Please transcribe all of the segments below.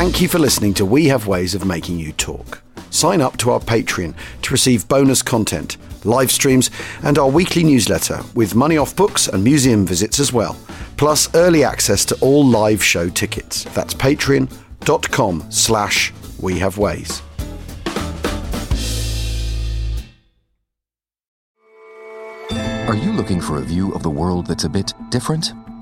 Thank you for listening to We Have Ways of Making You Talk. Sign up to our Patreon to receive bonus content, live streams, and our weekly newsletter with money off books and museum visits as well, plus early access to all live show tickets. That's patreon.com slash we have ways. Are you looking for a view of the world that's a bit different?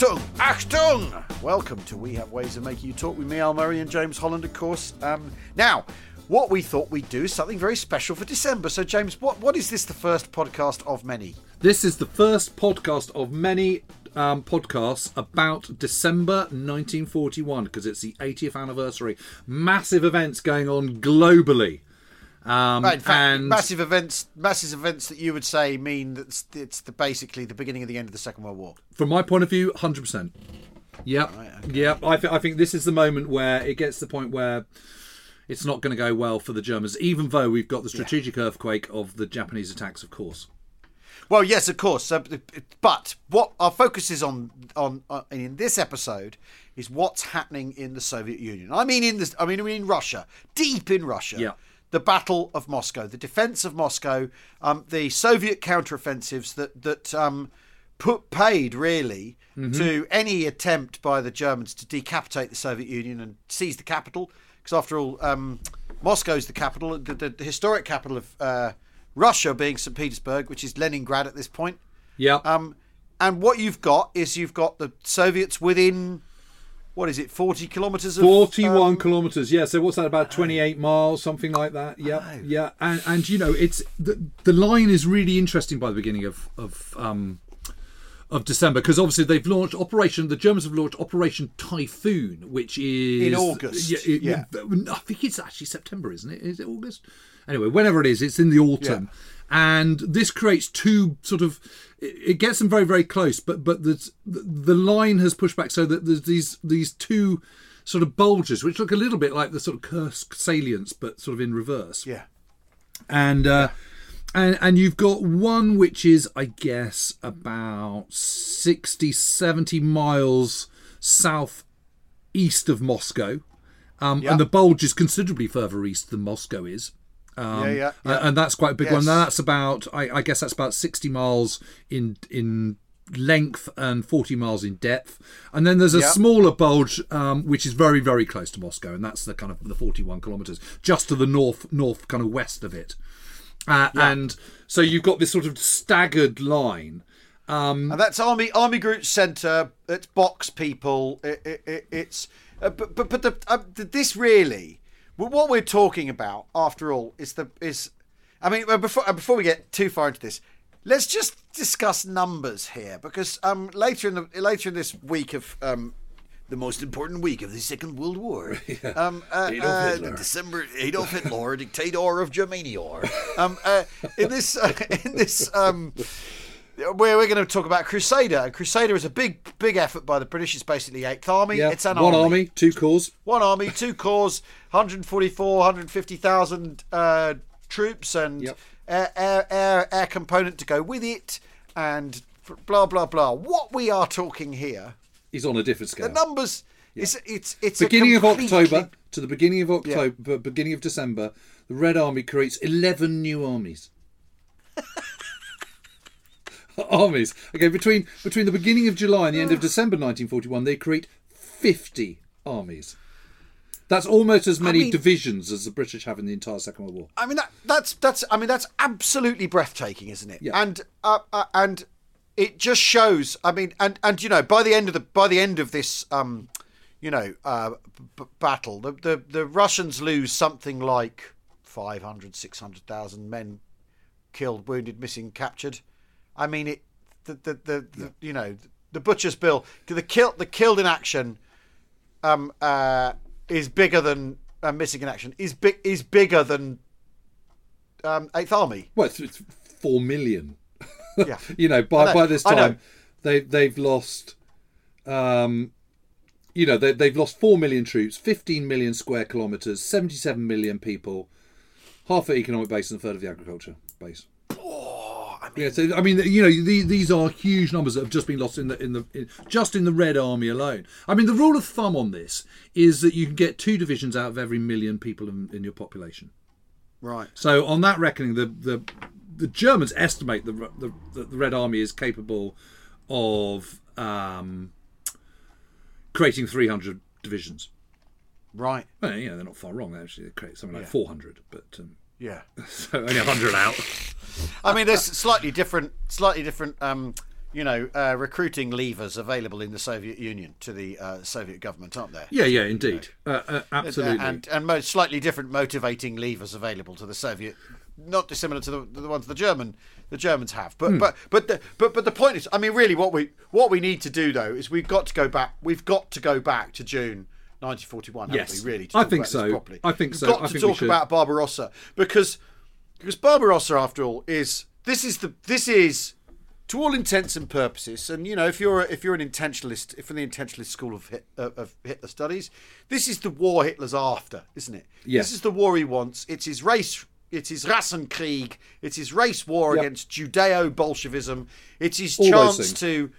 Achtung! Achtung! Welcome to We Have Ways of Making You Talk with me, Al Murray, and James Holland, of course. Um, now, what we thought we'd do is something very special for December. So, James, what, what is this the first podcast of many? This is the first podcast of many um, podcasts about December 1941 because it's the 80th anniversary. Massive events going on globally. Um, Right, fact, and massive events, massive events that you would say mean that it's, it's the basically the beginning of the end of the Second World War. from my point of view, 100%. Yep. Yep. I, th- I think this is the moment where it gets to the point where it's not going to go well for the Germans, even though we've got the strategic earthquake of the Japanese attacks, of course. Well, yes, of course. Uh, but what our focus is on on uh, in this episode is what's happening in the Soviet Union. I mean, in this, I mean, in Russia, deep in Russia. Yeah. The Battle of Moscow, the defense of Moscow, um, the Soviet counteroffensives that that um, put paid really to any attempt by the Germans to decapitate the Soviet Union and seize the capital. Because after all, um, Moscow's the capital, the, the, the historic capital of uh, Russia being St. Petersburg, which is Leningrad at this point. Yep. Um, and what you've got is you've got the Soviets within, what is it, 40 kilometres of. 41 um, kilometers yeah so what's that about 28 miles something like that yeah yeah and and you know it's the the line is really interesting by the beginning of of um of December because obviously they've launched operation the Germans have launched operation Typhoon which is In August, it- yeah. I think it's actually September isn't it? Is it August? Anyway whenever it is it's in the autumn. And this creates two sort of it gets them very very close but but the the line has pushed back so that there's these these two sort of bulges which look a little bit like the sort of Kursk salients but sort of in reverse Yeah. and uh and and you've got one which is i guess about 60 70 miles south east of moscow um Yeah. and the bulge is considerably further east than moscow is um, Yeah, yeah, yeah. and that's quite a big Yes. one. That's about, I, I guess, that's about sixty miles in in length and forty miles in depth. And then there's a Yeah. smaller bulge, um, which is very very close to Moscow, and that's the kind of the forty-one kilometers, just to the north north kind of west of it. Uh, And so you've got this sort of staggered line. And that's Army Army Group Centre. It's box people. It, it, it, it's uh, but but but the, uh, this really, well, what we're talking about after all is the is, I mean before uh, before we get too far into this, let's just discuss numbers here because um later in the later in this week of um. The most important week of the Second World War. Um, uh, Adolf uh, December Adolf Hitler, dictator of Germania. Um, uh, in this, uh, in this, um, where we're going to talk about Crusader. Crusader is a big, big effort by the British. It's basically Eighth Army. Yeah, it's an one army. army, two corps. one army, two corps, 144, 150,000 uh, troops, and Yep. air, air, air, air component to go with it, and blah blah blah. What we are talking here, Is on a different scale. the numbers. It's it's it's a beginning of October to the beginning of October, beginning of December, the Red Army creates 11 new armies. armies. Okay, between between the beginning of July and the end of December 1941, they create 50 armies. That's almost as many mean- divisions as the British have in the entire Second World War. I mean that that's that's I mean that's absolutely breathtaking, isn't it? Yeah. And uh, uh, and it just shows. I mean, and and you know, by the end of the by the end of this, um, you know, uh, b- battle, the, the the Russians lose something like 500, 600,000 men killed, wounded, missing, captured. I mean, it the the, the, the you know the butcher's bill the kill the killed in action um uh is bigger than uh, missing in action is big is bigger than um Eighth Army. Well, it's, it's four million. Yeah. you know, by know, by this time, they they've lost. Um, you know, they, they've lost four million troops, fifteen million square kilometers, seventy-seven million people, half the economic base and a third of the agriculture base. I mean, Yeah, so I mean, you know, the, these are huge numbers that have just been lost in the in the in, just in the Red Army alone. I mean, the rule of thumb on this is that you can get two divisions out of every million people in, in your population. right. So on that reckoning, the the, the Germans estimate the, the the Red Army is capable of um, creating 300 divisions. Right. Well, you know, they're not far wrong. Actually they create something like Yeah. 400, but um, Yeah. so only 100 out. I mean, there's slightly different, slightly different, um, you know, uh, recruiting levers available in the Soviet Union to the uh, Soviet government, aren't there? Yeah, yeah, indeed, uh, uh, absolutely. And and mo- slightly different motivating levers available to the Soviet, not dissimilar to the, the ones the German the Germans have. Hmm. But but but the, but but the point is, I mean, really, what we what we need to do though is we've got to go back. We've got to go back to June. 1941, haven't Yes. we, really? I think so. Properly. I think We've so. got I to talk about Barbarossa because because Barbarossa, after all, is this is the this is to all intents and purposes, and you know, if you're if you're an intentionalist, if from the intentionalist school of Hit, uh, of Hitler studies, this is the war Hitler's after, isn't it? Yes. This is the war he wants. It's his race. It's his Rassenkrieg. It's his race war Yep. against Judeo-Bolshevism. It's his All chance to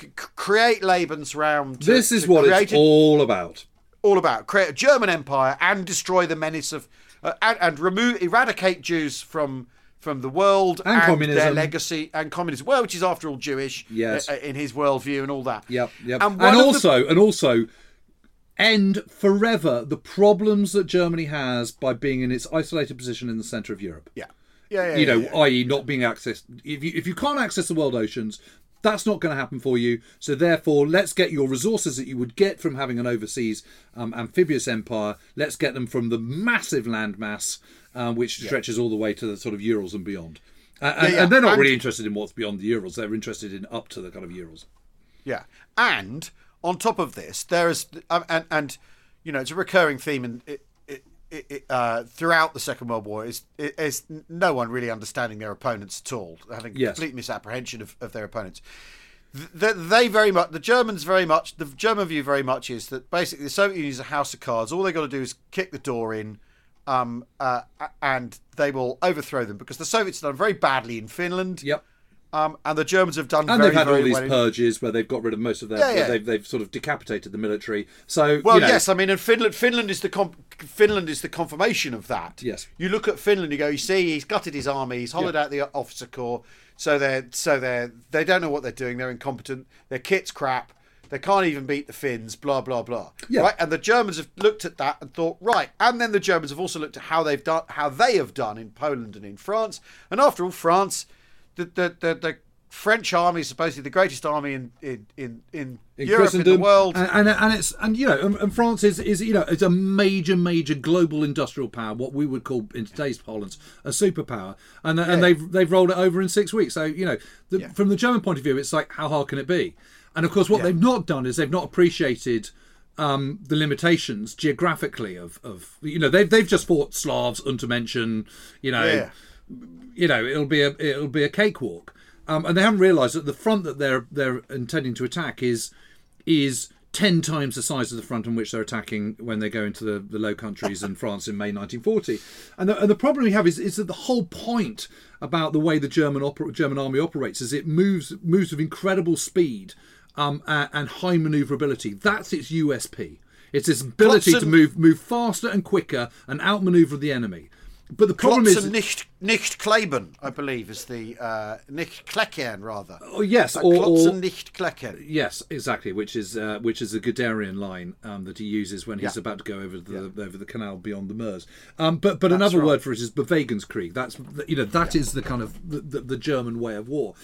c- create Lebensraum. To, this is what it's all about. All about create a German empire and destroy the menace of uh, and, and remove eradicate Jews from from the world And their communism. legacy and communism. Well, which is after all Jewish, Yes. uh, in his worldview and all that. Yep, yep. And, And, of the- also, and also, end forever the problems that Germany has by being in its isolated position in the centre of Europe. yeah, yeah, yeah. you know, yeah, yeah. i.e., not being accessed. If you if you can't access the world oceans, that's not going to happen for you. So therefore, let's get your resources that you would get from having an overseas um, amphibious empire. Let's get them from the massive landmass, um, which stretches all the way to the sort of Urals and beyond. Uh, and, yeah. and they're not And- really interested in what's beyond the Urals. They're interested in up to the kind of Urals. Yeah, and on top of this, there is um, and and you know it's a recurring theme in it, uh, throughout the Second World War is is no one really understanding their opponents at all, having Yes. complete misapprehension of, of their opponents. Th- They very much, the Germans very much, the German view very much is that basically the Soviet Union is a house of cards. All they got to do is kick the door in, um, uh, and they will overthrow them because the Soviets have done very badly in Finland. Yep. Um, and the Germans have done And very, they've had all these well purges where they've got rid of most of their. Yeah, yeah. They've, they've sort of decapitated the military. So Well, you know, yes, I mean, and Finland, Finland is the com- Finland is the confirmation of that. Yes. you look at Finland, you go, you see, he's gutted his army, he's hollowed Yeah. out the officer corps, so they're so they're they don't know what they're doing, they're incompetent, their kit's crap, they can't even beat the Finns, blah blah blah. Yeah. Right, and the Germans have looked at that and thought, right, and then the Germans have also looked at how they've done, how they have done in Poland and in France, and after all, France, the the the, the French army is supposedly the greatest army in in in, in, in Europe in the world. and, and and it's and you know and, and France is is you know it's a major major global industrial power, what we would call in today's parlance a superpower, and and they've they've rolled it over in six weeks. So you know the, Yeah. from the German point of view, it's like how hard can it be? And of course, what Yeah. they've not done is they've not appreciated. Um, the limitations geographically of, of you know they've they've just fought Slavs, Untermenschen, you know, Yeah. You know it'll be a it'll be a cakewalk um, and they haven't realized that the front that they're they're intending to attack is is 10 times the size of the front on which they're attacking when they go into the, the Low Countries and France in May 1940. And the, and the problem we have is, is that the whole point about the way the German German army operates is it moves moves with incredible speed um, a- and high maneuverability. That's its USP. It's its ability to move move faster and quicker and outmaneuver the enemy. But the problem is, Klotzen nicht, nicht kleben, I believe, is the uh, nicht kleckern rather. oh, yes, or, or nicht kleckern. Yes, exactly. Which is uh, which is a Guderian line um, that he uses when he's Yeah. about to go over the over the canal beyond the Meuse. Um, but but another right. word for it is Bewegungskrieg. That's you know that is the kind of the, the, the German way of war.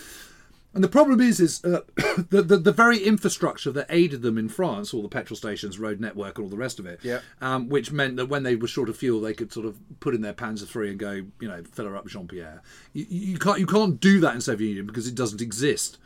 And the problem is, is uh, the, the the very infrastructure that aided them in France, all the petrol stations, road network, and all the rest of it, Yeah. um, which meant that when they were short of fuel, they could sort of put in their Panzer three and go, you know, fill her up Jean Pierre. You, you can't you can't do that in Soviet Union because it doesn't exist.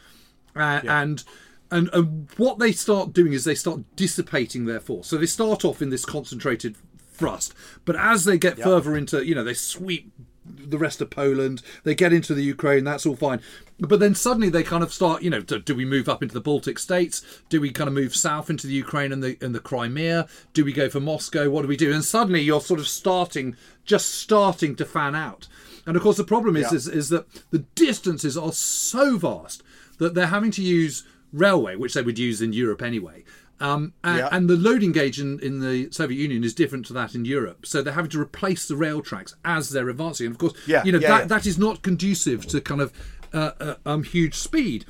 Uh, And and and what they start doing is they start dissipating their force. So they start off in this concentrated thrust, but as they get further into, you know, they sweep the rest of Poland, they get into the Ukraine, that's all fine. But then suddenly they kind of start, you know, do, do we move up into the Baltic states? Do we kind of move south into the Ukraine and the and the Crimea? Do we go for Moscow? What do we do? And suddenly you're sort of starting, just starting to fan out. And of course, the problem is, Yeah. is, is that the distances are so vast that they're having to use railway, which they would use in Europe anyway. Um, and, Yeah. and the loading gauge in, in the Soviet Union is different to that in Europe. So they're having to replace the rail tracks as they're advancing. And of course, Yeah, you know, yeah, that, that is not conducive to kind of uh, uh, um, huge speed.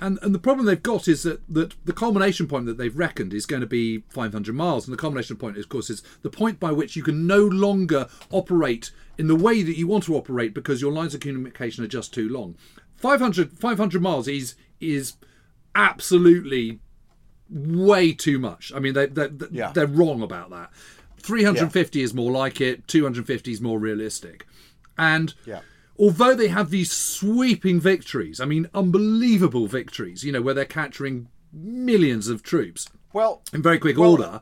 And, and the problem they've got is that, that the culmination point that they've reckoned is going to be 500 miles. And the culmination point, of course, is the point by which you can no longer operate in the way that you want to operate because your lines of communication are just too long. 500, 500 miles is is absolutely way too much. I mean, they, they, they- Yeah. they're wrong about that. 350 is more like it, 250 is more realistic. And Yeah. although they have these sweeping victories, I mean, unbelievable victories, you know, where they're capturing millions of troops Well, in very quick Well- order,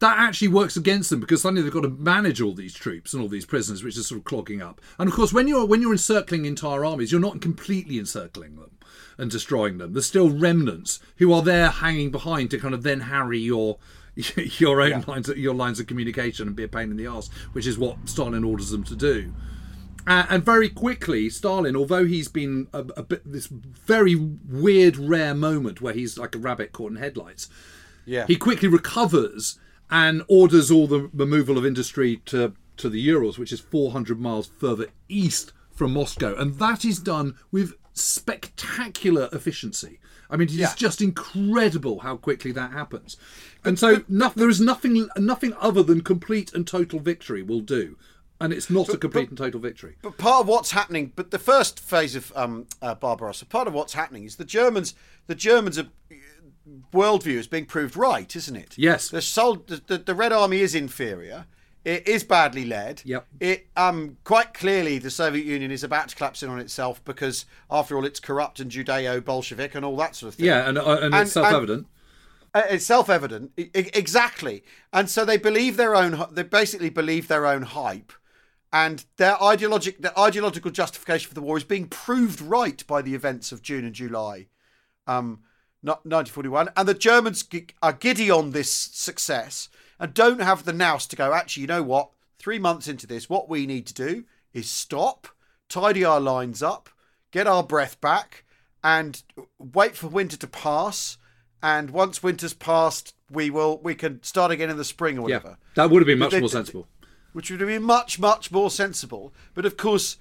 that actually works against them because suddenly they've got to manage all these troops and all these prisoners, which is sort of clogging up. And of course, when you're when you're encircling entire armies, you're not completely encircling them and destroying them. There's still remnants who are there hanging behind to kind of then harry your your own lines your lines of communication and be a pain in the ass, which is what Stalin orders them to do. Uh, and very quickly, Stalin, although he's been a, a bit this very weird, rare moment where he's like a rabbit caught in headlights, yeah. he quickly recovers and orders all the removal of industry to, to the Urals, which is 400 miles further east from Moscow. And that is done with spectacular efficiency. I mean, it's Yeah. just incredible how quickly that happens. And so no, there is nothing nothing other than complete and total victory will do. And it's not a complete and total victory. But part of what's happening, but the first phase of um, uh, Barbarossa, part of what's happening is the Germans. The Germans are worldview is being proved right, isn't it? Yes. The, sol- the, the the Red Army is inferior. It is badly led. Yep. It um quite clearly the Soviet Union is about to collapse in on itself because after all it's corrupt and Judeo-Bolshevik and all that sort of thing. Yeah, and, uh, and, And- it's self-evident. Uh, it's self-evident I- exactly and so they believe their own they basically believe their own hype and their ideologic their ideological justification for the war is being proved right by the events of June and July um not 1941 and the Germans are giddy on this success and don't have the nous to go actually you know what? 3 months into this what we need to do is stop tidy our lines up get our breath back and wait for winter to pass. And once winter's passed we will we can start again in the spring or Yeah, whatever. That would have been much they- more sensible. which would have been much much more sensible. But of course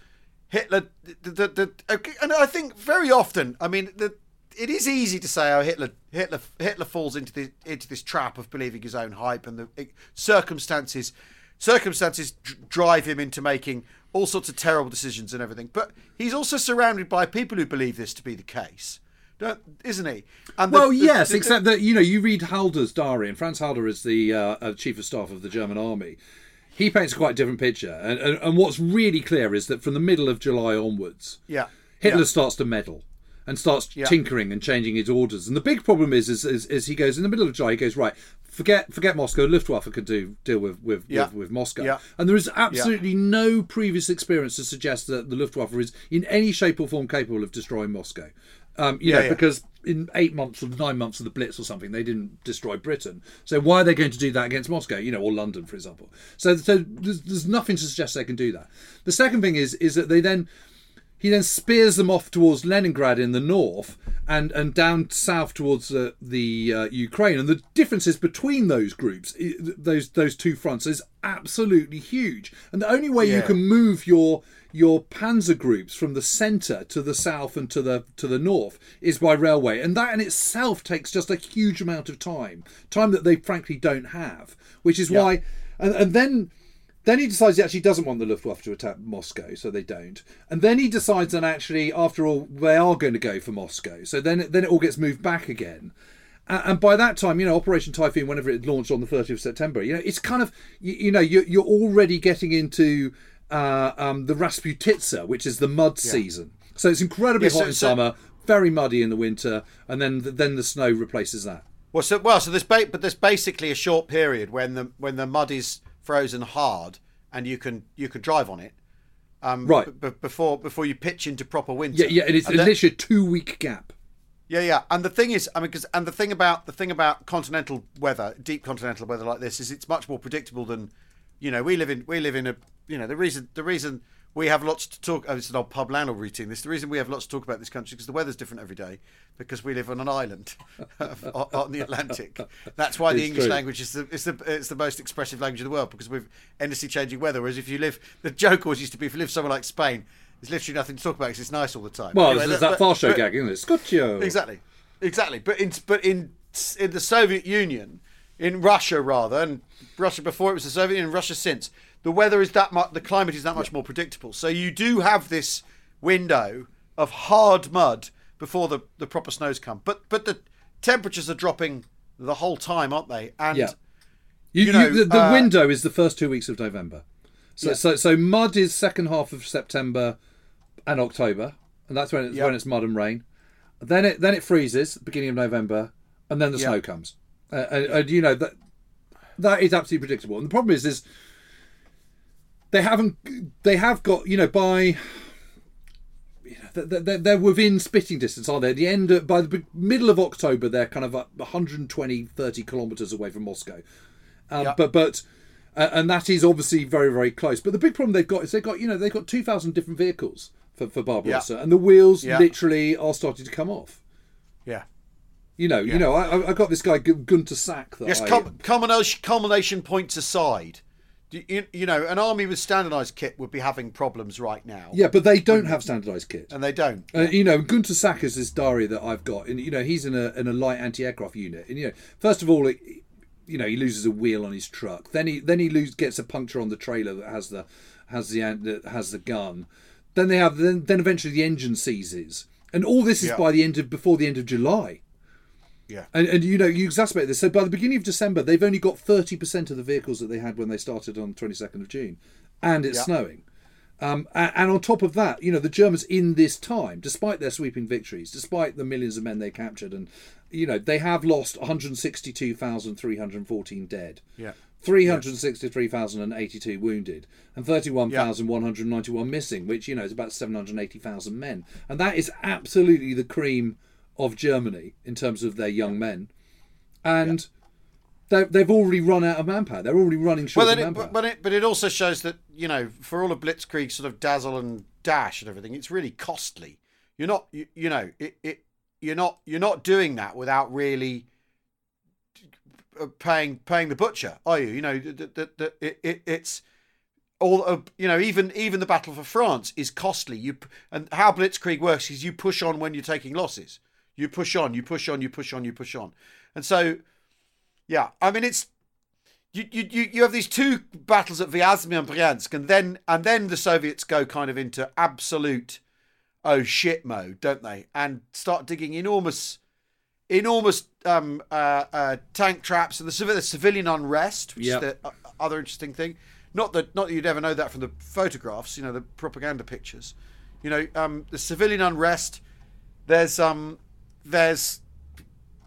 hitler the, the, the, okay, and i think very often i mean the, it is easy to say oh hitler hitler hitler falls into the into this trap of believing his own hype and the eh, circumstances circumstances dr- drive him into making all sorts of terrible decisions and everything but he's also surrounded by people who believe this to be the case don't, isn't he and the- Well, the- yes, the- except that you know you read Halder's diary, and Franz Halder is the uh, uh, chief of staff of the German army. He paints a quite different picture, and, and, and what's really clear is that from the middle of July onwards, yeah Hitler yeah. starts to meddle and starts Yeah. tinkering and changing his orders. And the big problem is, is, is, is he goes in the middle of July. He goes right. Forget, forget Moscow. Luftwaffe can do deal with with, Yeah. with, with Moscow. Yeah. And there is absolutely no previous experience to suggest that the Luftwaffe is in any shape or form capable of destroying Moscow. Um, you Yeah, know, because in eight months or nine months of the Blitz or something, they didn't destroy Britain. So why are they going to do that against Moscow? You know, or London, for example. So, so there's, there's nothing to suggest they can do that. The second thing is is that they then he then spears them off towards Leningrad in the north and, and down south towards uh, the uh, Ukraine. And the differences between those groups, those those two fronts, is absolutely huge. And the only way you can move your your panzer groups from the centre to the south and to the to the north is by railway, and that in itself takes just a huge amount of time, time that they frankly don't have. Which is why, and, and then Then he decides he actually doesn't want the Luftwaffe to attack Moscow, so they don't. And then he decides that actually, after all, they are going to go for Moscow. So then, then it all gets moved back again. A- And by that time, you know, Operation Typhoon, whenever it launched on the 30th of September, you know, it's kind of, you, you know, you're, you're already getting into uh, um, the Rasputitsa, which is the mud season. So it's incredibly Yeah, so- hot in so- summer, very muddy in the winter, and then then the snow replaces that. Well, so well, so there's ba- but there's basically a short period when the when the mud is frozen hard and you can you can drive on it. Um, Right. b- before before you pitch into proper winter. Yeah, yeah, and it's And then- literally a two week gap. Yeah, yeah, and the thing is, I mean, because and the thing about the thing about continental weather, deep continental weather like this, is it's much more predictable than, you know, we live in we live in a, you know, the reason the reason we have lots to talk. Oh, it's an old pub landlord routine. This the reason we have lots to talk about this country because the weather's different every day because we live on an island on the Atlantic. That's why the English true. language is the it's the it's the most expressive language in the world because we've endlessly changing weather. Whereas if you live, the joke always used to be if you live somewhere like Spain, there's literally nothing to talk about because it's nice all the time. Well, Anyway, there's that Fast Show gag, isn't it? Exactly, exactly. But in but in in the Soviet Union, in Russia rather, and Russia before it was the Soviet Union, Russia since the weather is that much, the climate is that much more predictable. So you do have this window of hard mud before the the proper snows come. But but the temperatures are dropping the whole time, aren't they? And Yeah. You, You know, you, the, the uh, window is the first two weeks of November. So, Yeah. so, so mud is second half of September and October, and that's when it's Yeah. when it's mud and rain. Then it then it freezes beginning of November, and then the snow comes. Uh, and, and you know that that is absolutely predictable. And the problem is, is they haven't they have got you know by you know, they're, within spitting distance, are they? At the end, of, by the middle of October, they're kind of uh, 120, 30 kilometres away from Moscow. Um, Yeah. But but uh, and that is obviously very very close. But the big problem they've got is they've got you know they've got two thousand different vehicles for for Barbarossa, and the wheels Yeah. literally are starting to come off. yeah. You know, yeah. you know, I, I- got this guy Gu- Gunter Sack that Yes, I, culmination, culmination points aside. You, you, know, an army with standardised kit would be having problems right now. yeah, but they don't have standardised kit. And they don't. Uh, you know, Gunter Sack is this diary that I've got, and you know, he's in a in a light anti-aircraft unit, and you know, first of all, it, you know, he loses a wheel on his truck. Then he then he lose, gets a puncture on the trailer that has the has the that has the gun. Then they have then then eventually the engine seizes, and all this is Yeah. by the end of before the end of July. Yeah. And, and you know you exacerbate this. So by the beginning of December, they've only got thirty percent of the vehicles that they had when they started on twenty second of June, and it's Yeah. snowing. Um, a- and on top of that, you know, the Germans in this time, despite their sweeping victories, despite the millions of men they captured, and you know, they have lost 162,314 dead, Yeah. 363,082 wounded, and 31,191 missing, which you know is about 780,000 men, and that is absolutely the cream of Germany in terms of their young men, and. they They've already run out of manpower. They're already running short Well, of it, manpower. but, but it but it also shows that you know for all of Blitzkrieg sort of dazzle and dash and everything, it's really costly. You're not you, you know it, it you're not you're not doing that without really uh, paying paying the butcher, are you? You know that that it, it it's all of you know even even the battle for France is costly. You and how Blitzkrieg works is you push on when you're taking losses. You push on, you push on, you push on, you push on, and so yeah, I mean it's you, you, you you have these two battles at Vyazma and Bryansk, and then and then the Soviets go kind of into absolute oh shit mode, don't they? And start digging enormous, enormous um, uh, uh, tank traps and the, civ- the civilian unrest, which Yep. is the uh, other interesting thing. Not that not that you'd ever know that from the photographs, you know, the propaganda pictures. You know, um, the civilian unrest. There's um, there's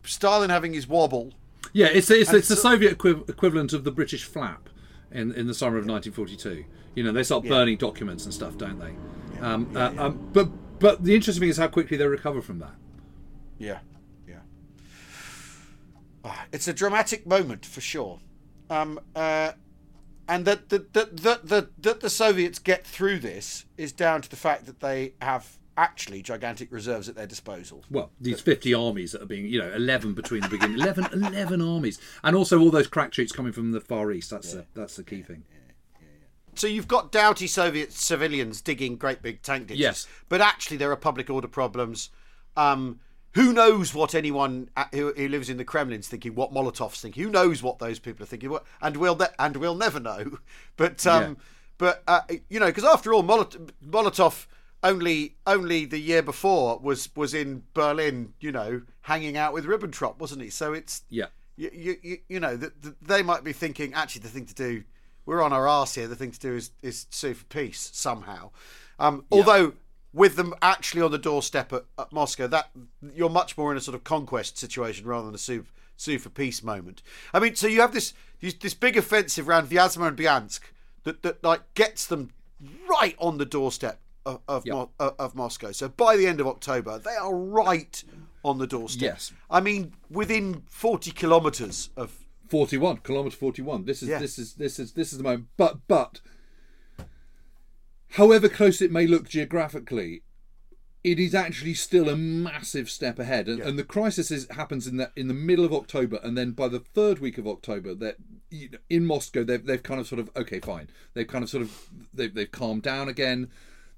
Stalin having his wobble. Yeah, it's it's, it's the so- Soviet equi- equivalent of the British flap in in the summer of 1942. You know, they start burning documents and stuff, don't they? Um, uh, um, but but the interesting thing is how quickly they recover from that. Yeah, yeah. Ah, It's a dramatic moment for sure, um, uh, and that that that that that that the Soviets get through this is down to the fact that they have actually gigantic reserves at their disposal. Well, these 50 armies that are being, you know, 11 between the beginning, 11, 11 armies, and also all those crack troops coming from the Far East. That's the, that's the key thing. So you've got doughty Soviet civilians digging great big tank ditches. Yes. But actually, there are public order problems. Um, who knows what anyone who, who lives in the Kremlin's thinking, what Molotov's thinking? Who knows what those people are thinking? What- And we'll ne- and we'll never know. But um, Yeah. but uh, you know, because after all, Molot- Molotov only only the year before was was in Berlin, you know, hanging out with Ribbentrop, wasn't he? So it's Yeah. you you, you, know that that they might be thinking actually the thing to do we're on our arse here the thing to do is is sue for peace somehow um, although with them actually on the doorstep at, at Moscow that you're much more in a sort of conquest situation rather than a sue sue for peace moment I mean so you have this this, this big offensive around Vyazma and Bryansk that that like gets them right on the doorstep of of, Yep. Mo- of Moscow. So by the end of October they are right on the doorstep. Yes. I mean, within forty kilometres of 41 kilometer 41 this is Yeah. this is this is this is the moment. But but however close it may look geographically it is actually still a massive step ahead. And, and the crisis is, happens in the in the middle of october and then by the third week of october that you know, in moscow they've, they've kind of sort of okay fine. They've kind of sort of they've, they've calmed down again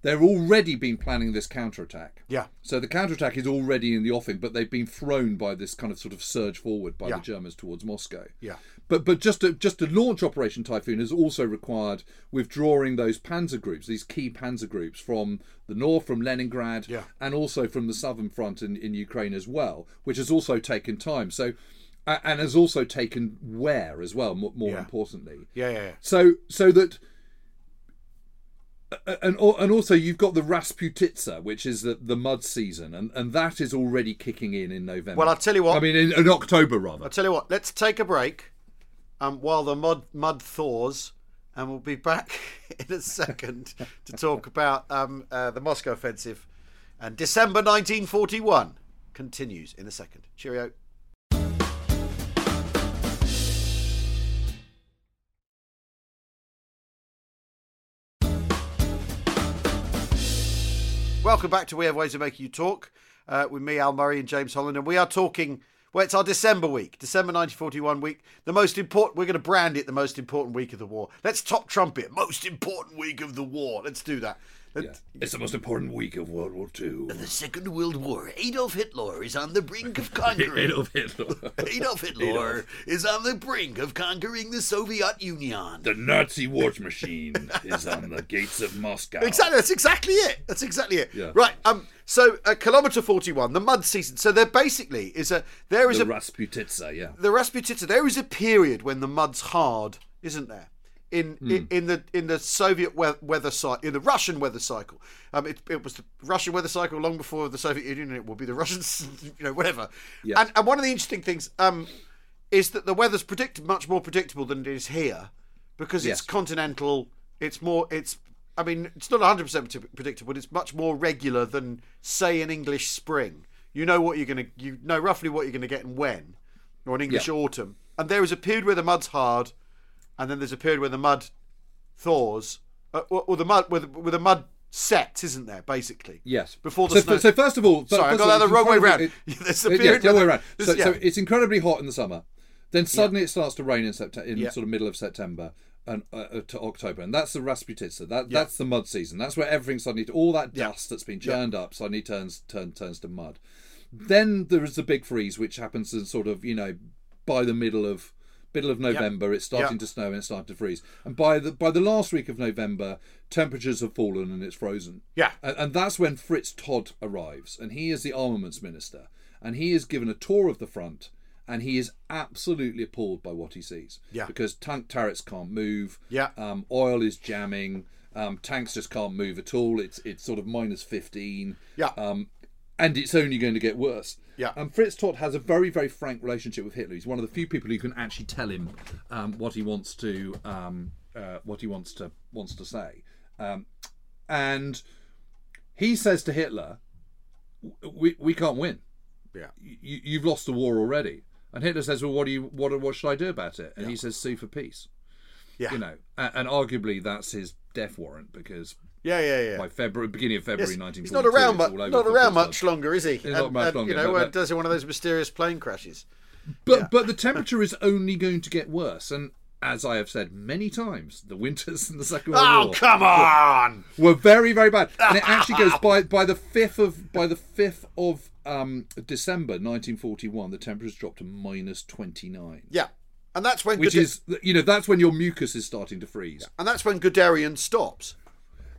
they've already been planning this counterattack Yeah. so the counterattack is already in the offing but they've been thrown by this kind of sort of surge forward by Yeah. the germans towards moscow Yeah. but but just to just to launch Operation Typhoon has also required withdrawing those panzer groups, these key panzer groups from the north, from Leningrad, Yeah. and also from the southern front in, in Ukraine as well, which has also taken time. So, and has also taken wear as well. More, more Yeah. importantly, yeah, yeah, yeah. so so that. And and also you've got the Rasputitsa, which is the, the mud season, and, and that is already kicking in in November. Well, I'll tell you what. I mean, in, in October rather. I'll tell you what. Let's take a break, um, while the mud mud thaws, and we'll be back in a second to talk about um, uh, the Moscow offensive, and December 1941 continues in a second. Cheerio. Welcome back to We Have Ways of Making You Talk uh, with me, Al Murray, and James Holland. And we are talking, well, it's our December week, December 1941 week. The most important, we're going to brand it the most important week of the war. Let's top trumpet, most important week of the war. Let's do that. Yeah. It's the most important week of World War Two. The Second World War. Adolf Hitler is on the brink of conquering. Adolf Hitler. Adolf Hitler is on the brink of conquering the Soviet Union. The Nazi war machine is on the gates of Moscow. Exactly. That's exactly it. That's exactly it. Yeah. Right. Um. So, uh, kilometer forty-one, the mud season. So there basically is a there is The a Rasputitsa, yeah. the Rasputitsa. There is a period when the mud's hard, isn't there? In Hmm. in, in the in the Soviet weather cycle, in the Russian weather cycle. Um, it, it was the Russian weather cycle long before the Soviet Union. and It will be the Russians, you know, whatever. And and one of the interesting things um is that the weather's predicted much more predictable than it is here because it's Yes. continental. It's more. It's. I mean, it's not 100 percent predictable. But it's much more regular than say an English spring. You know what you're gonna. You know roughly what you're gonna get and when, or an English Yeah. autumn. And there is a period where the mud's hard, and then there's a period where the mud thaws, uh, or, or the mud where the, the mud sets, isn't there? Basically. Yes. Before the so, snow- so first of all, Sorry, I got that the it's wrong way round. it- There's the yeah, period the other way around. So, so it's incredibly hot in the summer. Then suddenly it starts to rain in September, in Yeah. sort of middle of September and uh, uh, to October, and that's the Rasputitsa. That that's the mud season. That's where everything suddenly, all that Yeah. dust that's been churned up, suddenly turns turn, turns to mud. Then there is the big freeze, which happens in sort of you know by the middle of middle of November. It's starting Yeah. to snow and it's starting to freeze. And by the by the last week of November, temperatures have fallen and it's frozen. Yeah. And, and that's when Fritz Todt arrives, and he is the armaments minister, and he is given a tour of the front, and he is absolutely appalled by what he sees. Yeah. Because tank turrets can't move. Yeah. Um, oil is jamming. Um, tanks just can't move at all. It's it's sort of minus fifteen. Yeah. Um, and it's only going to get worse. Yeah. And Fritz Todt has a very, very frank relationship with Hitler. He's one of the few people who can actually tell him um, what he wants to um, uh, what he wants to wants to say. Um, and he says to Hitler, "We we can't win. yeah. You, you've lost the war already." And Hitler says, "Well, what do you what what should I do about it?" And he says, "Sue for peace." Yeah. You know, and, and arguably that's his death warrant because Yeah, yeah, yeah. by February, beginning of February, Yes, nineteen He's not around much. Not around much longer, is he? He's not much longer, You know, but- uh, does he one of those mysterious plane crashes? But but the temperature is only going to get worse, and as I have said many times, the winters in the Second World Oh War come on! were very very bad, and it actually goes by by the fifth of by the fifth of um, December 1941. The temperatures dropped to minus 29, Yeah, and that's when which is you know that's when your mucus is starting to freeze. and that's when Guderian stops.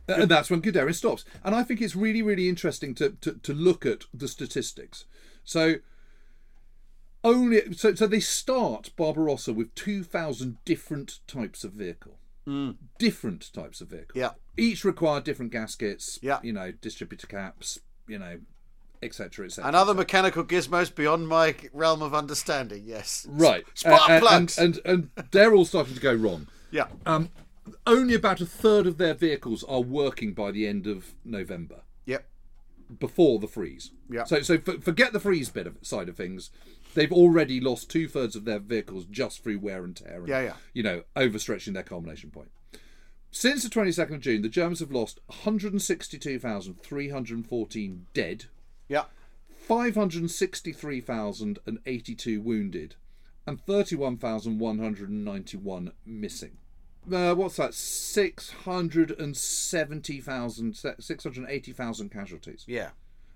And that's when Guderian stops. And I think it's really, really interesting to, to, to look at the statistics. So only so so they start Barbarossa with two thousand different types of vehicle. Different types of vehicle. Yeah. Each require different gaskets, Yeah. you know, distributor caps, you know, etc. etc. And other mechanical gizmos beyond my realm of understanding. Yes. Right. Spark Uh, and, plugs. and, and and they're all starting to go wrong. yeah. Um only about a third of their vehicles are working by the end of November. Yep. before the freeze. Yeah. So so for, forget the freeze bit of side of things. They've already lost two thirds of their vehicles just through wear and tear. And, Yeah, yeah. You know, overstretching their culmination point. Since the 22nd of June, the Germans have lost 162,314 dead, Yeah. 563,082 wounded, and 31,191 missing. Uh, what's that? 670,000, 680,000 casualties Yeah.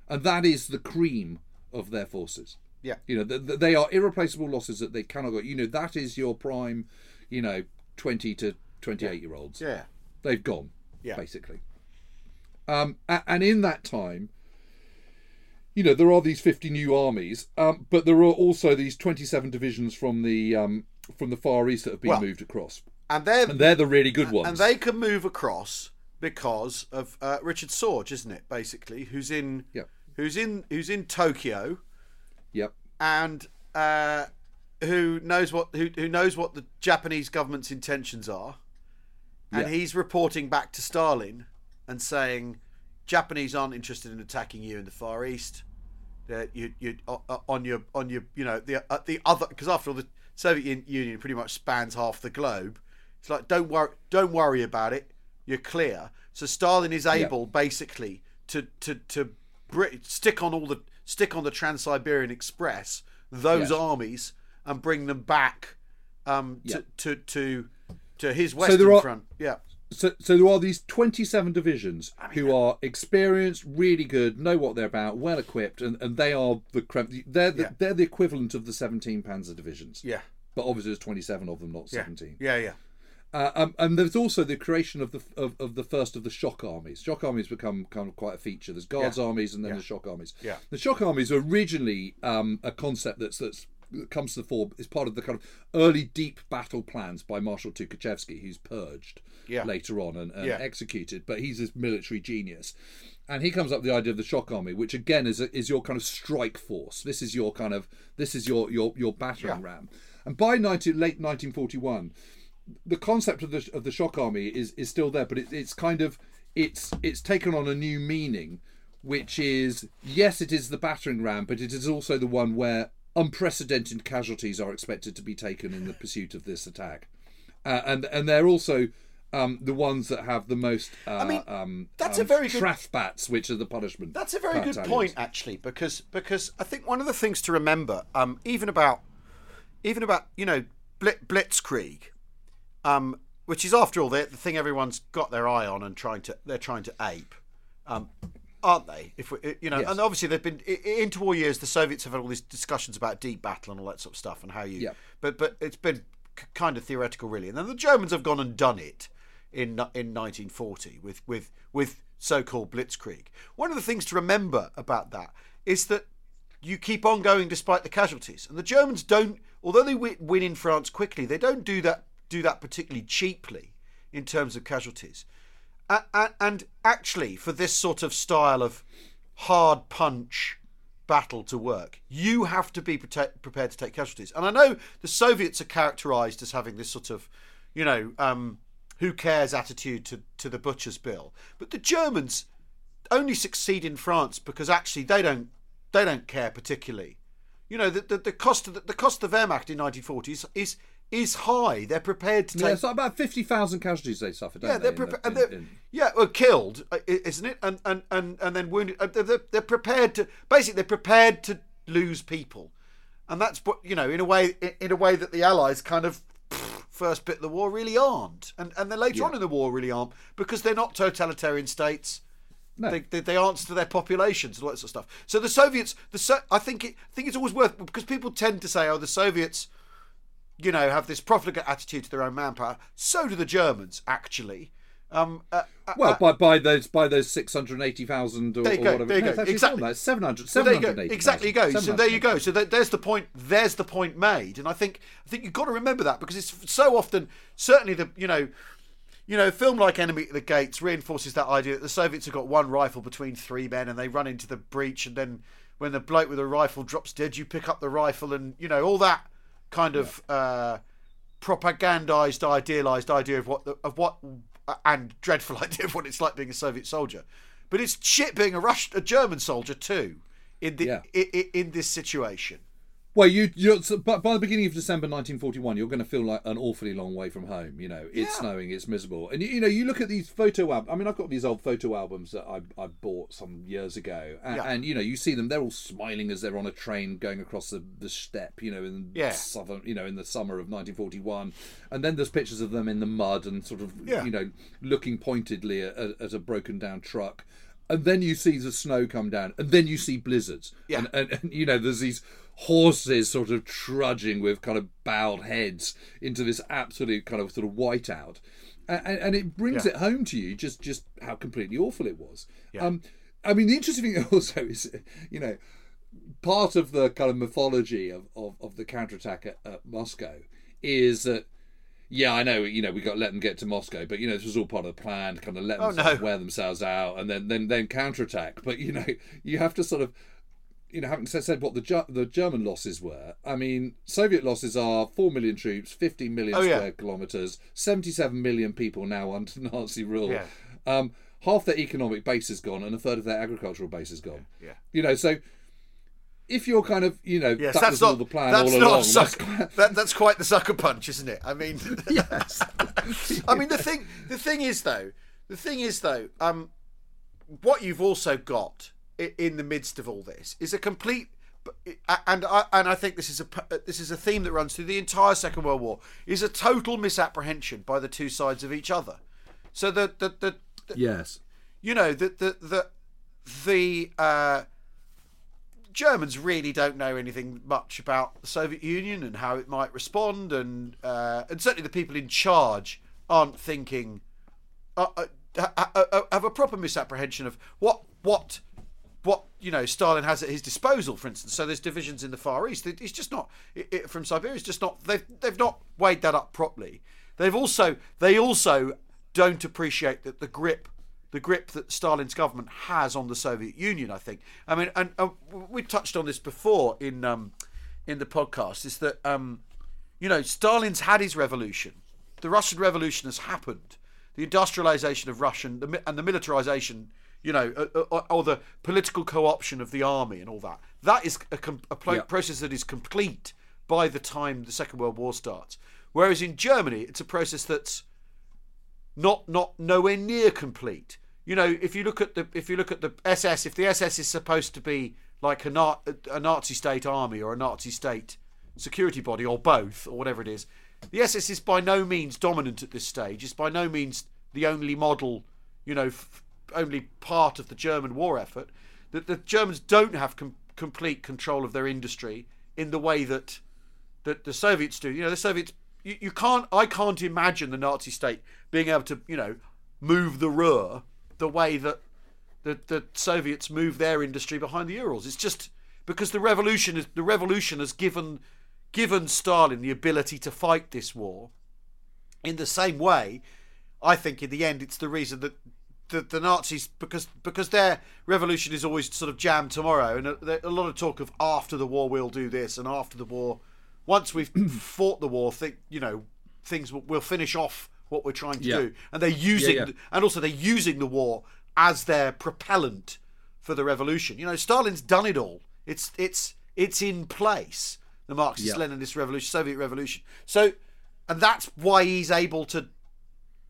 and that is the cream of their forces. Yeah. You know, th- th- they are irreplaceable losses that they cannot go. You know, that is your prime, you know, 20 to 28 year olds. Yeah. They've gone, Yeah. basically. Um, and in that time, you know, there are these 50 new armies, um, but there are also these 27 divisions from the um, from the Far East that have been Well, moved across. And they're And they're the really good ones. and they can move across because of uh, Richard Sorge, isn't it? Basically, who's in Yep. who's in who's in Tokyo Yep. and uh, who knows what who, who knows what the Japanese government's intentions are, and Yeah. he's reporting back to Stalin and saying Japanese aren't interested in attacking you in the Far East. Uh, you you on your on your you know the uh, the other because after all the Soviet Union pretty much spans half the globe. It's like don't worry don't worry about it. You're clear. So Stalin is able basically to to to br- stick on all the stick on the Trans-Siberian Express those Yeah. armies and bring them back um, Yeah. to, to to to his western there are- front. Yeah. So, so there are these 27 divisions who are experienced, really good, know what they're about, well equipped, and, and they are the creme. They're the, Yeah. they're the equivalent of the 17 Panzer divisions. Yeah. But obviously, there's 27 of them, not Yeah. 17. Yeah. Yeah. Uh, um, and there's also the creation of the of, of the first of the shock armies. Shock armies become kind of quite a feature. There's guards Yeah. armies and then Yeah. the shock armies. Yeah. The shock armies are originally um, a concept that's that's that comes to the fore is part of the kind of early deep battle plans by Marshal Tukhachevsky, who's purged Yeah. later on and, and executed. But he's this military genius. And he comes up with the idea of the shock army, which again is a, is your kind of strike force. This is your kind of this is your your your battering Yeah. ram. And by 19, late 1941, the concept of the of the shock army is is still there, but it, it's kind of it's it's taken on a new meaning, which is yes, it is the battering ram, but it is also the one where unprecedented casualties are expected to be taken in the pursuit of this attack, uh, and and they're also. Um, the ones that have the most, uh, mean, um, that's um, a very good- which are the punishment. That's a very good point, actually, because because I think one of the things to remember, um, even about even about you know Blit- Blitzkrieg, um, which is after all the, the thing everyone's got their eye on and trying to they're trying to ape, um, aren't they? If we, you know, Yes. and obviously they've been i- war years. The Soviets have had all these discussions about deep battle and all that sort of stuff, and how you. Yeah. But but it's been kind of theoretical, really. And then the Germans have gone and done it in in 1940 with with with so-called blitzkrieg. One of the things to remember about that is that you keep on going despite the casualties, and the Germans don't. Although they win in France quickly, they don't do that do that particularly cheaply in terms of casualties. And actually, for this sort of style of hard punch battle to work, you have to be prepared to take casualties. And I know the Soviets are characterized as having this sort of, you know, um, who cares attitude to, to the butcher's bill. But the Germans only succeed in France because actually they don't they don't care particularly. You know, the, the, the cost of the, the cost of the Wehrmacht in 1940 is, is is high. They're prepared to take Yeah, it's like about fifty thousand casualties they suffered. Yeah, they're they, the- in- they're, in- yeah, well, killed, uh, isn't it? And and and and then wounded. Uh, They're, they're, prepared to basically they're prepared to lose people, and that's what you know in a way in a way that the Allies kind of first bit of the war really aren't, and and then later Yeah. on in the war really aren't because they're not totalitarian states. No. They, they, they answer to their populations and all that sort of stuff. So the Soviets, the so, I think it, I think it's always worth because people tend to say, oh, the Soviets, you know, have this profligate attitude to their own manpower. So do the Germans, actually. Um, uh, uh, Well, uh, by by those by those six hundred eighty thousand or, There you or go, whatever. there you No, go. Exactly. that. Seven hundred. So there you go. Exactly, you go. So there you go. So there, there's the point. There's the point made, and I think I think you've got to remember that because it's so often. Certainly, the you know, you know, a film like Enemy at the Gates reinforces that idea that the Soviets have got one rifle between three men, and they run into the breach, and then when the bloke with the rifle drops dead, you pick up the rifle, and you know all that kind of uh, propagandized, idealized idea of what the, of what and dreadful idea of what it's like being a Soviet soldier. But it's shit being a Russian, a German soldier too, in the Yeah. i i in this situation. Well, you, you're, but by the beginning of December 1941, you're going to feel like an awfully long way from home. You know, it's Yeah. snowing, it's miserable, and you, you know, you look at these photo albums. I mean, I've got these old photo albums that I, I bought some years ago, and, Yeah. and you know, you see them; they're all smiling as they're on a train going across the, the steppe. You know, in Yeah. southern, you know, in the summer of 1941, and then there's pictures of them in the mud and sort of, you know, looking pointedly at, at, at a broken down truck. And then you see the snow come down, and then you see blizzards. Yeah. And, and, and you know, there's these horses sort of trudging with kind of bowed heads into this absolute kind of sort of whiteout. And, and it brings Yeah. it home to you just just how completely awful it was. Yeah. Um, I mean, the interesting thing also is, you know, part of the kind of mythology of, of, of the counterattack at, at Moscow is that yeah, I know. You know, we got to let them get to Moscow, but you know, this was all part of the plan to kind of let Oh, them no. wear themselves out and then then then counterattack. But you know, you have to sort of, you know, having said, what the Ge- the German losses were. I mean, Soviet losses are four million troops, fifty million Oh, yeah. square kilometers, seventy-seven million people now under Nazi rule. Yeah. Um, half their economic base is gone, and a third of their agricultural base is gone. Yeah. You know, so. If you're kind of, you know, Yes, that that's was not all the plan that's all not along. that's quite- that, that's quite the sucker punch, isn't it? I mean, yes. I mean the thing the thing is though the thing is though um what you've also got in the midst of all this is a complete and I and I think this is a this is a theme that runs through the entire Second World War is a total misapprehension by the two sides of each other. So the the the, the yes. you know the the the the uh, Germans really don't know anything much about the Soviet Union and how it might respond, and uh, and certainly the people in charge aren't thinking uh, uh, uh, have a proper misapprehension of what what what you know Stalin has at his disposal. For instance, so there's divisions in the Far East. It's just not it, it, from Siberia. It's just not they've they've not weighed that up properly. They've also they also don't appreciate that the grip the grip that Stalin's government has on the Soviet Union. I think. I mean, and uh, we touched on this before in um, in the podcast. Is that um, you know Stalin's had his revolution. The Russian Revolution has happened. The industrialization of Russian the, and the militarization, you know, uh, uh, or the political co-option of the army and all that. That is a, com- a plo- Yeah. process that is complete by the time the Second World War starts. Whereas in Germany, it's a process that's not not nowhere near complete. You know, if you look at the if you look at the SS, if the SS is supposed to be like a, Na- a Nazi state army or a Nazi state security body or both or whatever it is, the SS is by no means dominant at this stage. It's by no means the only model, you know, f- only part of the German war effort. That the Germans don't have com- complete control of their industry in the way that that the Soviets do. You know, the Soviets. You, you can't. I can't imagine the Nazi state being able to, you know, move the Ruhr the way that the the Soviets move their industry behind the Urals. It's just because the revolution is the revolution has given given Stalin the ability to fight this war. In the same way, I think in the end it's the reason that the, the Nazis because because their revolution is always sort of jammed tomorrow, and uh, a, a lot of talk of after the war we'll do this, and after the war, once we've fought the war, think you know things will, we'll finish off what we're trying to Yeah. do, and they're using yeah. and also they're using the war as their propellant for the revolution. You know, Stalin's done it all. It's it's it's in place. The Marxist Yeah. Leninist revolution, Soviet revolution. So, and that's why he's able to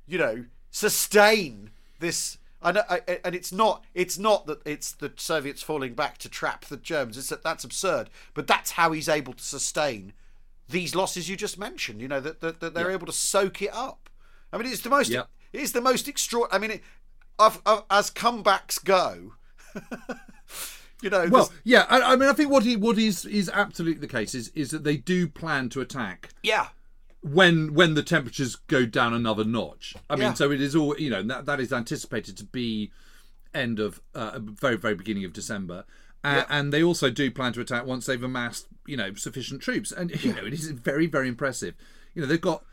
you know sustain this I know, I, I- and it's not it's not that it's the Soviets falling back to trap the Germans it's that that's absurd but that's how he's able to sustain these losses you just mentioned. You know that that, that they're Yeah. able to soak it up. I mean, it's the most. Yeah. It is the most extraordinary. I mean, it, of, of, as comebacks go, you know. Well, there's- yeah, I, I mean, I think what he what is is absolutely the case is is that they do plan to attack yeah, when when the temperatures go down another notch. I mean, Yeah. so it is all you know that that is anticipated to be end of uh, very very beginning of December. Uh, And they also do plan to attack once they've amassed, you know, sufficient troops. And you know, it is very, very impressive. You know, they've got,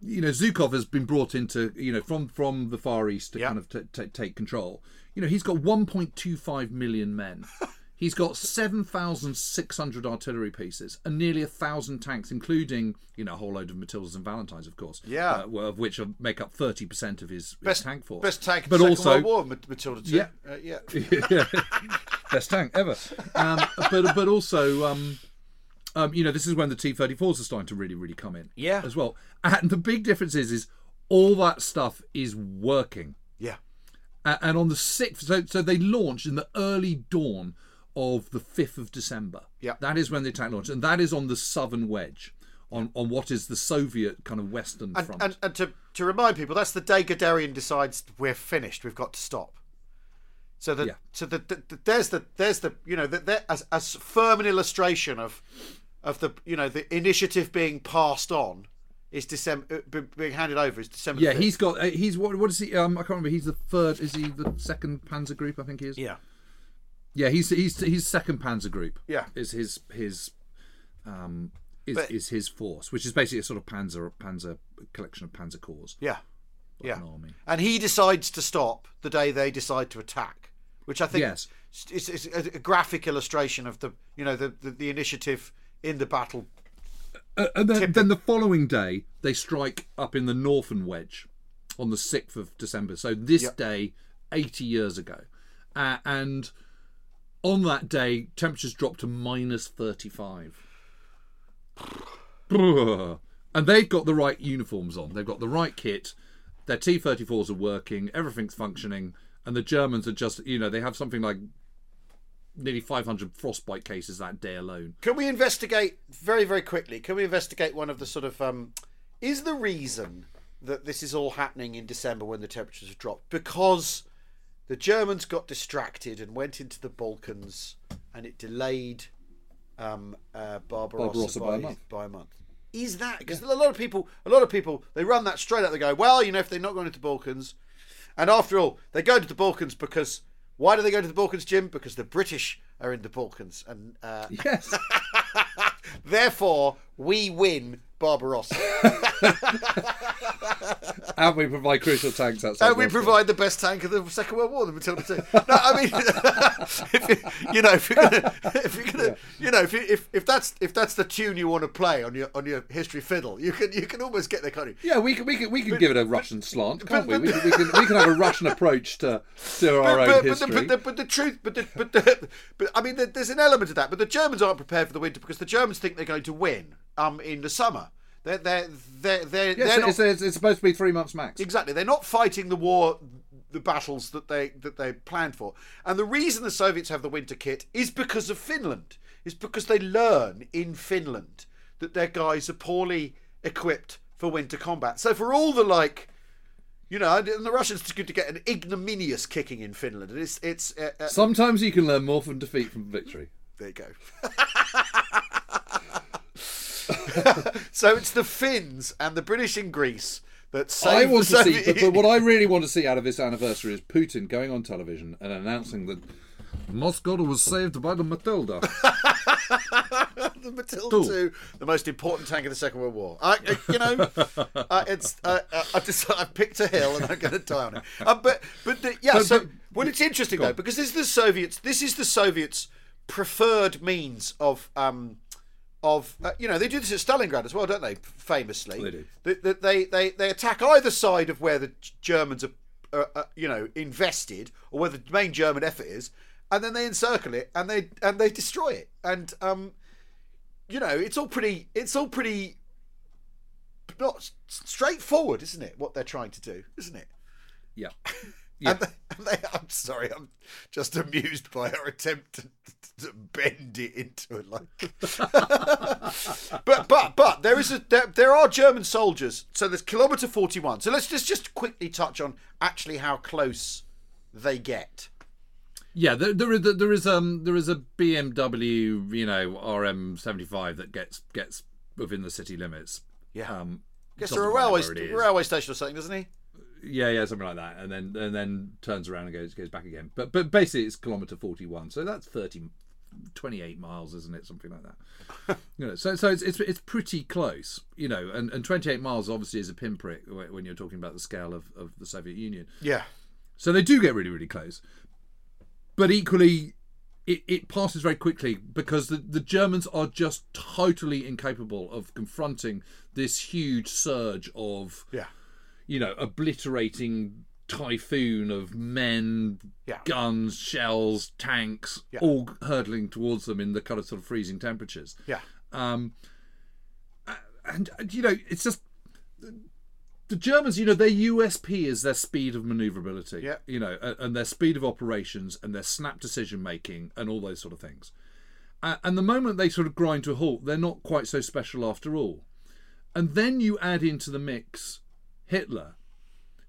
you know, Zhukov has been brought into, you know, from from the Far East to kind of t- t- take control. You know, he's got 1.25 million men. He's got 7,600 artillery pieces and nearly a thousand tanks, including you know a whole load of Matildas and Valentines, of course. Yeah. uh, of which make up 30 percent of his, his best tank force. best tank. but Second also World War, Matilda. Too. Yeah. uh, yeah. yeah. best tank ever. Um, but but also, um, um, you know, this is when the T-34s are starting to really really come in. Yeah. as well. And the big difference is, is all that stuff is working. Yeah. A- And on the sixth, so so they launched in the early dawn of the fifth of December. Yeah. that is when the attack launched, and that is on the southern wedge, on on what is the Soviet kind of western And, front. and, and to, to remind people, that's the day Guderian decides we're finished. We've got to stop. So that Yeah. so the, the, the- there's the there's the you know that there as as firm an illustration of of the you know the initiative being passed on is December uh, being handed over is December. yeah, 5th. he's got. Uh, he's what? What is he? Um, I can't remember. He's the third. Is he the second Panzer Group? I think he is. yeah Yeah, he's he's he's second Panzer Group. Yeah. is his his um is, But- is his force, which is basically a sort of Panzer Panzer collection of Panzer corps. yeah yeah. an army. And he decides to stop the day they decide to attack, which I think Yes. is, is a, graphic illustration of the you know the, the, the initiative in the battle. Uh, and then, then the following day, they strike up in the Northern Wedge on the 6th of December. So this Yep. day, 80 years ago. Uh, and on that day, temperatures dropped to minus 35. And they've got the right uniforms on. They've got the right kit. Their T 34s are working. Everything's functioning. And the Germans are just, you know, they have something like nearly 500 frostbite cases that day alone. Can we investigate very very quickly? Can we investigate one of the sort of um, is the reason that this is all happening in December when the temperatures have dropped because the Germans got distracted and went into the Balkans and it delayed um, uh, Barbarossa, Barbarossa by, by a month. by a month. Is that because a lot of people, a lot of people, they run that straight out. They go, well, you know, if they're not going into the Balkans, and after all, they go to the Balkans because why do they go to the Balkans, Jim? Because the British are in the Balkans, and uh, Yes. therefore we win Barbarossa, and we provide crucial tanks outside. and we provide the best tank of the Second World War, the Matilda Two. No, I mean, if you, you know, if you're gonna, if you're gonna, you know, if you, if if that's if that's the tune you want to play on your on your history fiddle, you can you can almost get the kind of Yeah, we can we can we can give it a Russian slant, can't but- we? We can, we can we can have a Russian approach to to our own but, but, the, history. but, the, but the truth, but the, but the, but I mean, there- there's an element of that. But the Germans aren't prepared for the winter because the Germans think they're going to win um in the summer. They're they're they're they're, Yes, they're not, it's, it's, it's supposed to be three months max. exactly. They're not fighting the war, the battles that they that they planned for. And the reason the Soviets have the winter kit is because of Finland. Is because they learn in Finland that their guys are poorly equipped for winter combat. So for all the like. You know, and the Russians are going to get an ignominious kicking in Finland, it's it's uh, uh, Sometimes you can learn more from defeat from victory. There you go. so it's the Finns and the British in Greece that I want to see, but, but what I really want to see out of this anniversary is Putin going on television and announcing that Moscow was saved by the Matilda. the Matilda. II, the most important tank of the Second World War. I, I- you know, uh, it's uh, uh, I've just I've picked a hill and I'm going to die on it. Uh, but but the, yeah, But- so but- well, it's interesting though because this is the Soviets. This is the Soviets' preferred means of um of uh, you know they do this at Stalingrad as well, don't they? Famously, They do. They, they, they, they, attack either side of where the Germans are, uh, uh, you know, invested, or where the main German effort is, and then they encircle it and they and they destroy it. And um, you know, it's all pretty, it's all pretty, not straightforward, isn't it? What they're trying to do, isn't it? yeah. They, and they, I'm sorry, I'm just amused by our attempt to, bend it into it like. but but but there is a there, there are German soldiers. So there's kilometer forty one. So let's just just quickly touch on actually how close they get. Yeah, there, there is there is um there is a BMW you know RM75 that gets gets within the city limits. Yeah. Um, Gets to a railway railway station or something, doesn't he? Yeah, yeah, something like that, and then and then turns around and goes goes back again. But but basically, it's kilometer forty one, so that's 30, 28 miles, isn't it? Something like that. you know, so so it's, it's it's pretty close, you know, and and twenty eight miles obviously is a pinprick when when you're talking about the scale of of the Soviet Union. Yeah. So they do get really, really close. But equally, it, it passes very quickly because the, the Germans are just totally incapable of confronting this huge surge of, Yeah. You know, obliterating typhoon of men, Yeah. guns, shells, tanks, Yeah. all hurtling towards them in the kind of sort of freezing temperatures. Yeah. Um, and, and, you know, it's just the Germans, you know, their USP is their speed of maneuverability. Yeah. You know, and, and their speed of operations and their snap decision making and all those sort of things. And the moment they sort of grind to a halt, they're not quite so special after all. And then you add into the mix Hitler,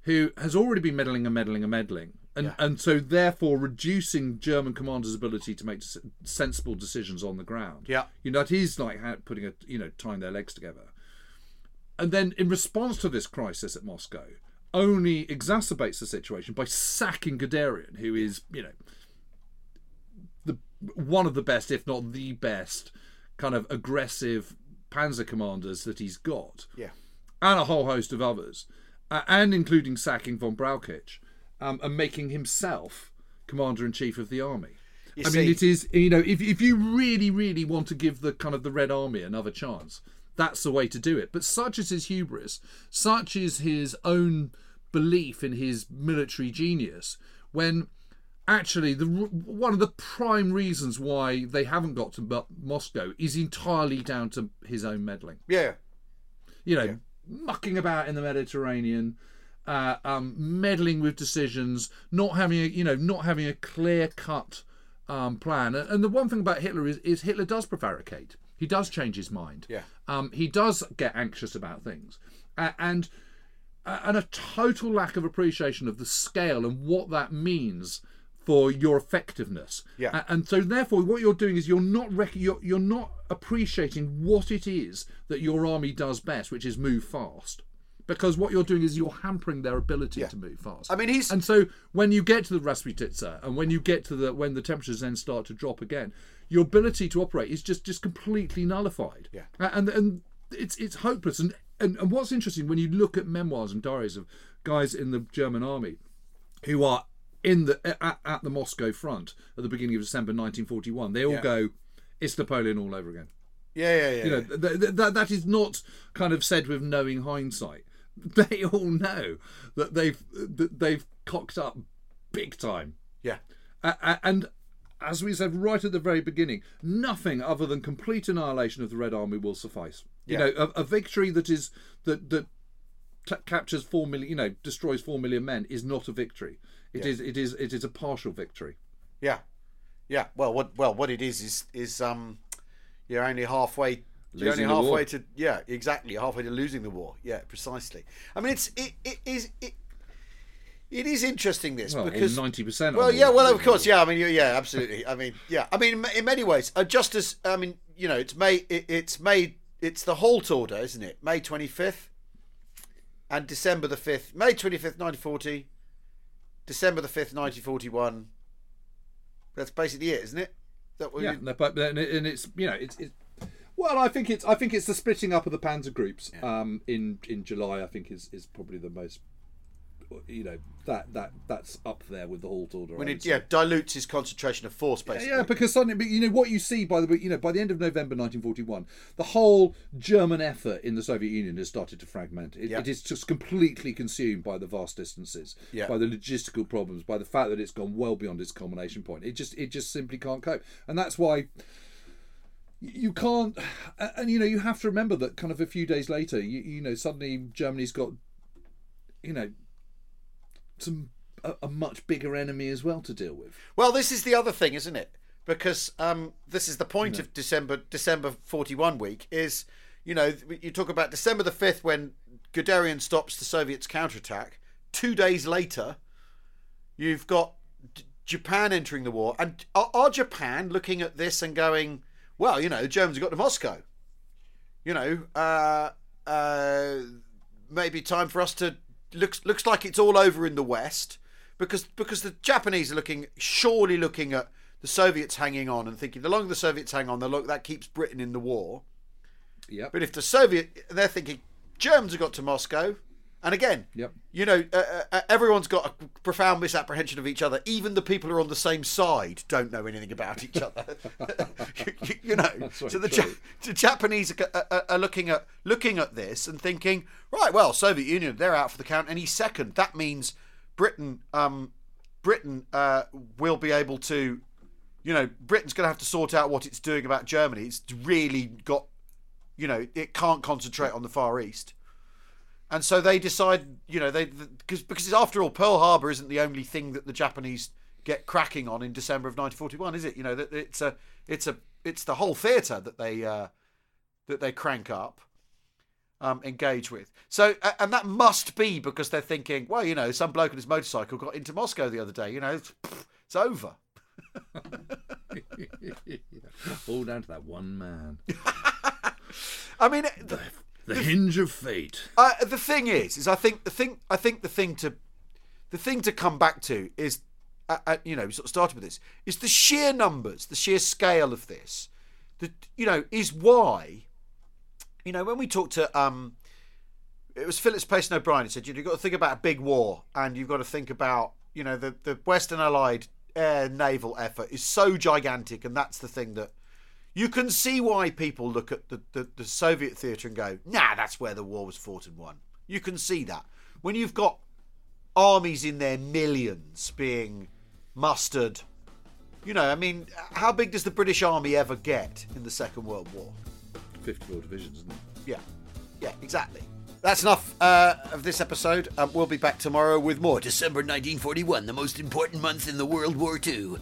who has already been meddling and meddling and meddling. And, and so, therefore, reducing German commanders' ability to make sensible decisions on the ground. Yeah. You know, that is like putting a, you know, tying their legs together and then in response to this crisis at Moscow, only exacerbates the situation by sacking Guderian, who is, you know, the one of the best, if not the best, kind of aggressive panzer commanders that he's got, Yeah. And a whole host of others, uh, and including sacking von Brauchitsch um, and making himself commander in chief of the army. You I see- mean, it is you know if if you really really want to give the kind of the Red Army another chance, that's the way to do it. But such is his hubris, such is his own belief in his military genius, when actually the one of the prime reasons why they haven't got to Moscow is entirely down to his own meddling Yeah. you know, mucking about in the Mediterranean, uh, um, meddling with decisions, not having a, you know, not having a clear cut um, plan. And and the one thing about Hitler is, is Hitler does prevaricate. He does change his mind. Yeah. Um, he does get anxious about things, uh, and uh, and a total lack of appreciation of the scale and what that means for your effectiveness. Yeah. And so therefore what you're doing is you're not rec- you're, you're not appreciating what it is that your army does best, which is move fast. Because what you're doing is you're hampering their ability to move fast. I mean, he's- and so when you get to the Rasputitsa and when you get to the when the temperatures then start to drop again, your ability to operate is just just completely nullified. Yeah. And and it's it's hopeless. And, and and what's interesting when you look at memoirs and diaries of guys in the German army who are in the at, at the Moscow front at the beginning of December 1941, they all Yeah. go, "It's Napoleon all over again." Yeah, yeah, yeah. You know, th- th- that that is not kind of said with knowing hindsight. They all know that they've that they've cocked up big time. yeah. A- and as we said right at the very beginning, nothing other than complete annihilation of the Red Army will suffice. You Yeah. know, a, a victory that is that that t- captures four million, you know, destroys four million men is not a victory. It is it is it is a partial victory. Yeah, yeah. Well, what well what it is is is um, you're only halfway. You're Losing only the war. halfway to yeah, exactly halfway to losing the war. Yeah, precisely. I mean, it's it, it is it. It is interesting this Well, because ninety percent. Well, yeah, well, of course, yeah. I mean, yeah, absolutely. I mean, yeah. I mean, in many ways, uh, just as I mean, you know, it's May. It, it's May. It's the halt order, isn't it? May twenty fifth, and December the fifth. May twenty fifth, nineteen forty. December the fifth, nineteen forty one. That's basically it, isn't it? that Yeah, you- and it's you know it's, it's well I think it's I think it's the splitting up of the Panzer groups um, in in July I think is is probably the most you know that that that's up there with the halt order. when it yeah dilutes his concentration of force, basically. Yeah, because suddenly, you know what you see by the you know by the end of November 1941, the whole German effort in the Soviet Union has started to fragment. It, Yeah. it is just completely consumed by the vast distances, Yeah. by the logistical problems, by the fact that it's gone well beyond its culmination point. It just it just simply can't cope, and that's why you can't and and, you know you have to remember that kind of a few days later you, you know suddenly germany's got you know some a, a much bigger enemy as well to deal with Well, this is the other thing, isn't it? because um, this is the point of December December forty one week is you know you talk about December the fifth when Guderian stops the Soviets counterattack. Two days later, you've got Japan entering the war, and are, are Japan looking at this and going, well, you know, the Germans have got to Moscow. You know, uh, uh, maybe time for us to looks looks like it's all over in the West because because the Japanese are looking surely looking at the Soviets hanging on and thinking the longer the Soviets hang on, the look that keeps Britain in the war. Yep. But if the Soviet, they're thinking Germans have got to Moscow, and again, Yep. you know, uh, uh, everyone's got a profound misapprehension of each other. Even the people who are on the same side don't know anything about each other. you, you know, so the. Ja- the Japanese are, are, are looking at looking at this and thinking, right, well, Soviet Union, they're out for the count any second. That means Britain, um, Britain uh, will be able to, you know, Britain's going to have to sort out what it's doing about Germany. It's really got, you know, it can't concentrate on the Far East. And so they decide, you know, they because because after all, Pearl Harbor isn't the only thing that the Japanese get cracking on in December of 1941, is it? You know, that it's a it's a it's the whole theatre that they uh, that they crank up, um, engage with. So and that must be because they're thinking, well, you know, some bloke on his motorcycle got into Moscow the other day. You know, it's, it's over. All down to that one man. I mean, the, The hinge of fate. uh, the thing is, is I think the thing I think the thing to the thing to come back to is, uh, uh, you know, we sort of started with this is the sheer numbers, the sheer scale of this. That you know is why, you know, when we talked to um, it was Phillips Payson O'Brien who said you've got to think about a big war and you've got to think about you know the the Western Allied air naval effort is so gigantic and that's the thing that you can see why people look at the, the, the Soviet theatre and go, nah, that's where the war was fought and won. You can see that. When you've got armies in their millions being mustered, you know, I mean, how big does the British Army ever get in the Second World War? 54 divisions, isn't it? Yeah, yeah, exactly. That's enough uh, of this episode. Um, we'll be back tomorrow with more. December 1941, the most important month in the World War II.